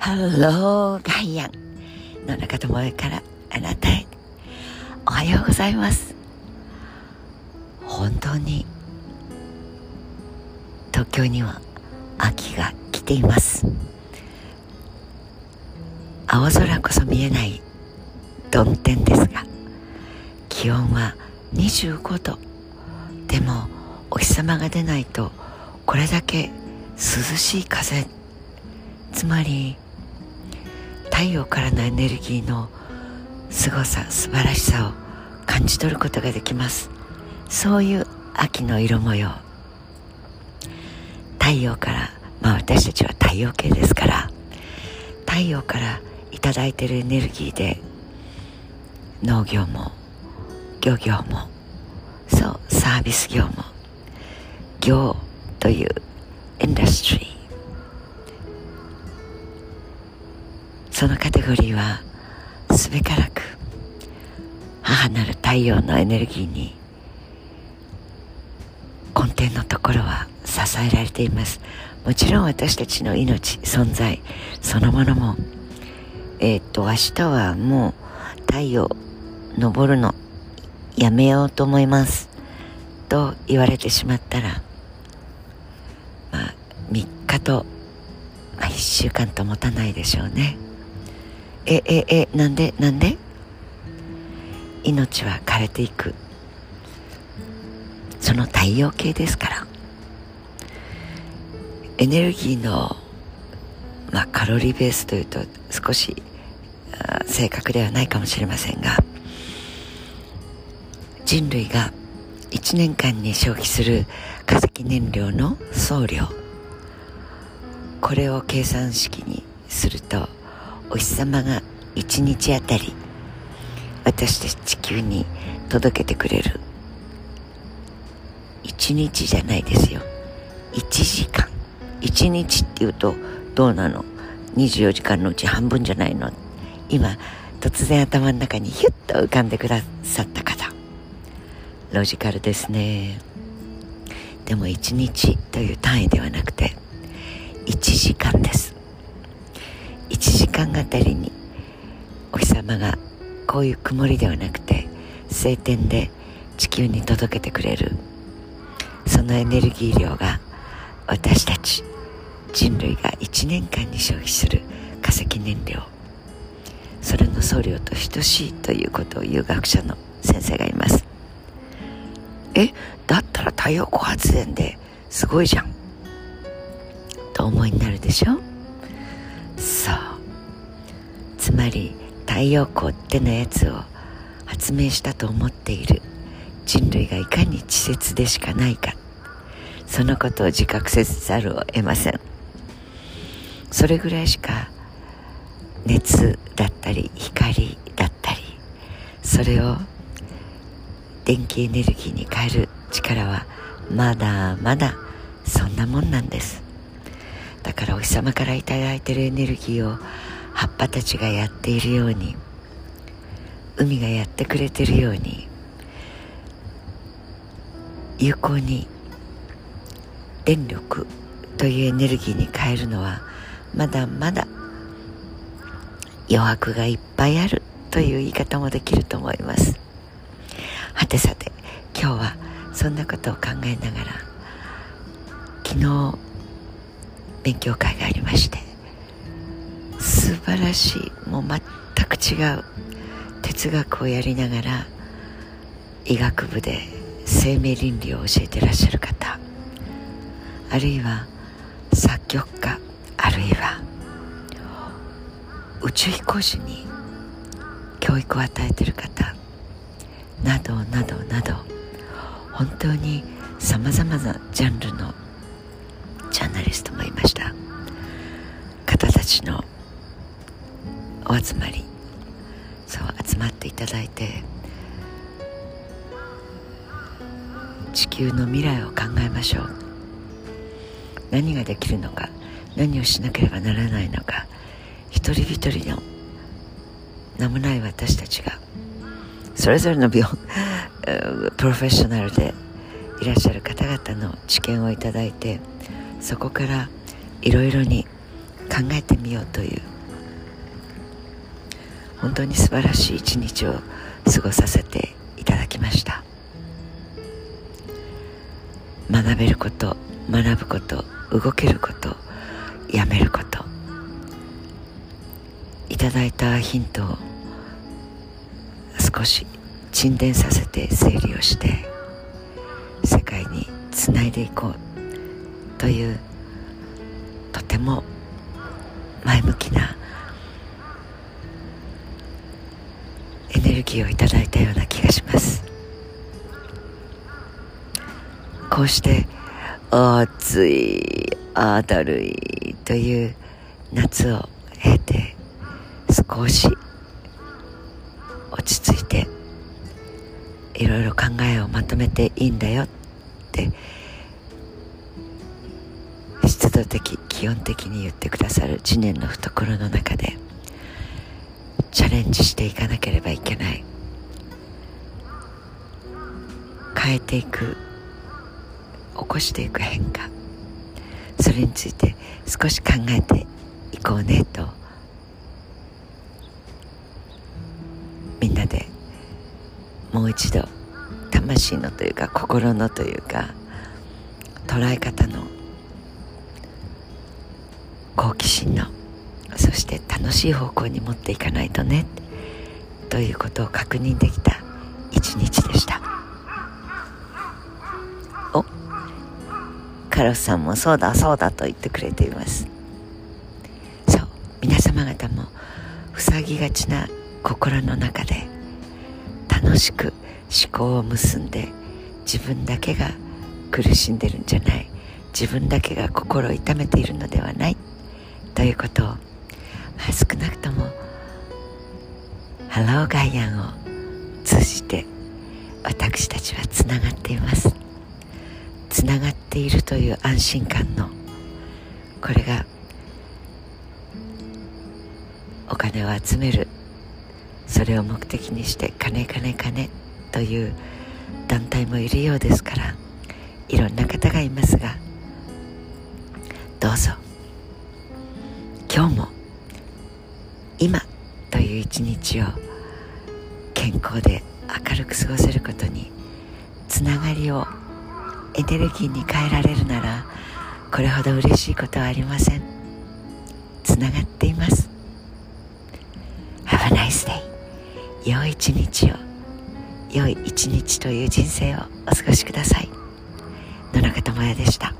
ハローガイアン野中智恵からあなたへ。おはようございます。本当に東京には秋が来ています。青空こそ見えない曇天ですが気温は25度。でもお日様が出ないとこれだけ涼しい風。つまり太陽からのエネルギーの凄さ素晴らしさを感じ取ることができます。そういう秋の色模様。太陽からまあ私たちは太陽系ですから太陽から頂いてるエネルギーで農業も漁業もそうサービス業も業というインダストリー。そのカテゴリーはすべからく母なる太陽のエネルギーに根底のところは支えられています。もちろん私たちの命存在そのものもえっ、と明日はもう太陽昇るのやめようと思います。と言われてしまったらまあ3日と、まあ、1週間と持たないでしょうね。えええなんでなんで？命は枯れていく。その太陽系ですから。エネルギーの、まあ、カロリーベースというと少し正確ではないかもしれませんが人類が1年間に消費する化石燃料の総量これを計算式にするとお日様が1日あたり私たち地球に届けてくれる。1日じゃないですよ。1時間。1日っていうとどうなの？24時間のうち半分じゃないの？今突然頭の中にヒュッと浮かんでくださった方。ロジカルですね。でも1日という単位ではなくあたりにお日様がこういう曇りではなくて晴天で地球に届けてくれるそのエネルギー量が私たち人類が1年間に消費する化石燃料。それの総量と等しいということを言う学者の先生がいます。えだったら太陽光発電ですごいじゃん。と思いになるでしょ？まり太陽光ってのやつを発明したと思っている人類がいかに稚拙でしかないか。そのことを自覚せざるを得ません。それぐらいしか熱だったり光だったりそれを電気エネルギーに変える力はまだまだそんなもんなんです。だからお日様から頂いてるエネルギーを葉っぱたちがやっているように海がやってくれてるように有効に電力というエネルギーに変えるのはまだまだ余白がいっぱいあるという言い方もできると思います。はてさて今日はそんなことを考えながら昨日勉強会がありまして素晴らしい。もう全く違う哲学をやりながら医学部で生命倫理を教えてらっしゃる方。あるいは作曲家。あるいは宇宙飛行士に教育を与えてる方。などなどなど。本当にさまざまなジャンルのジャーナリストもいました。方たちのお集まり。そう集まっていただいて地球の未来を考えましょう。何ができるのか何をしなければならないのか一人一人の名もない私たちがそれぞれの病 プロフェッショナルでいらっしゃる方々の知見をいただいてそこからいろいろに考えてみようという本当に素晴らしい一日を過ごさせていただきました。学べること学ぶこと動けることやめること。いただいたヒントを少し沈殿させて整理をして世界につないでいこうというとても前向きなエネルギーをいただいたような気がします。こうして暑い明るいという夏を経て少し落ち着いていろいろ考えをまとめていいんだよって湿度的基本的に言ってくださる知念の懐の中でチャレンジしていかなければいけない。変えていく。起こしていく変化。それについて少し考えていこうねと。みんなでもう一度魂のというか心のというか捉え方の好奇心のそして楽しい方向に持っていかないとね。ということを確認できた一日でした。おカロスさんもそうだそうだと言ってくれています。そう皆様方も塞ぎがちな心の中で楽しく思考を結んで自分だけが苦しんでるんじゃない自分だけが心を痛めているのではないということを、少なくともハローガイアンを通じて私たちはつながっています。つながっているという安心感のこれがお金を集めるそれを目的にして金金金という団体もいるようですからいろんな方がいますが今という一日を健康で明るく過ごせることにつながりをエネルギーに変えられるならこれほど嬉しいことはありません。つながっています。Have a nice day. 良い一日を良い一日という人生をお過ごしください。野中智也でした。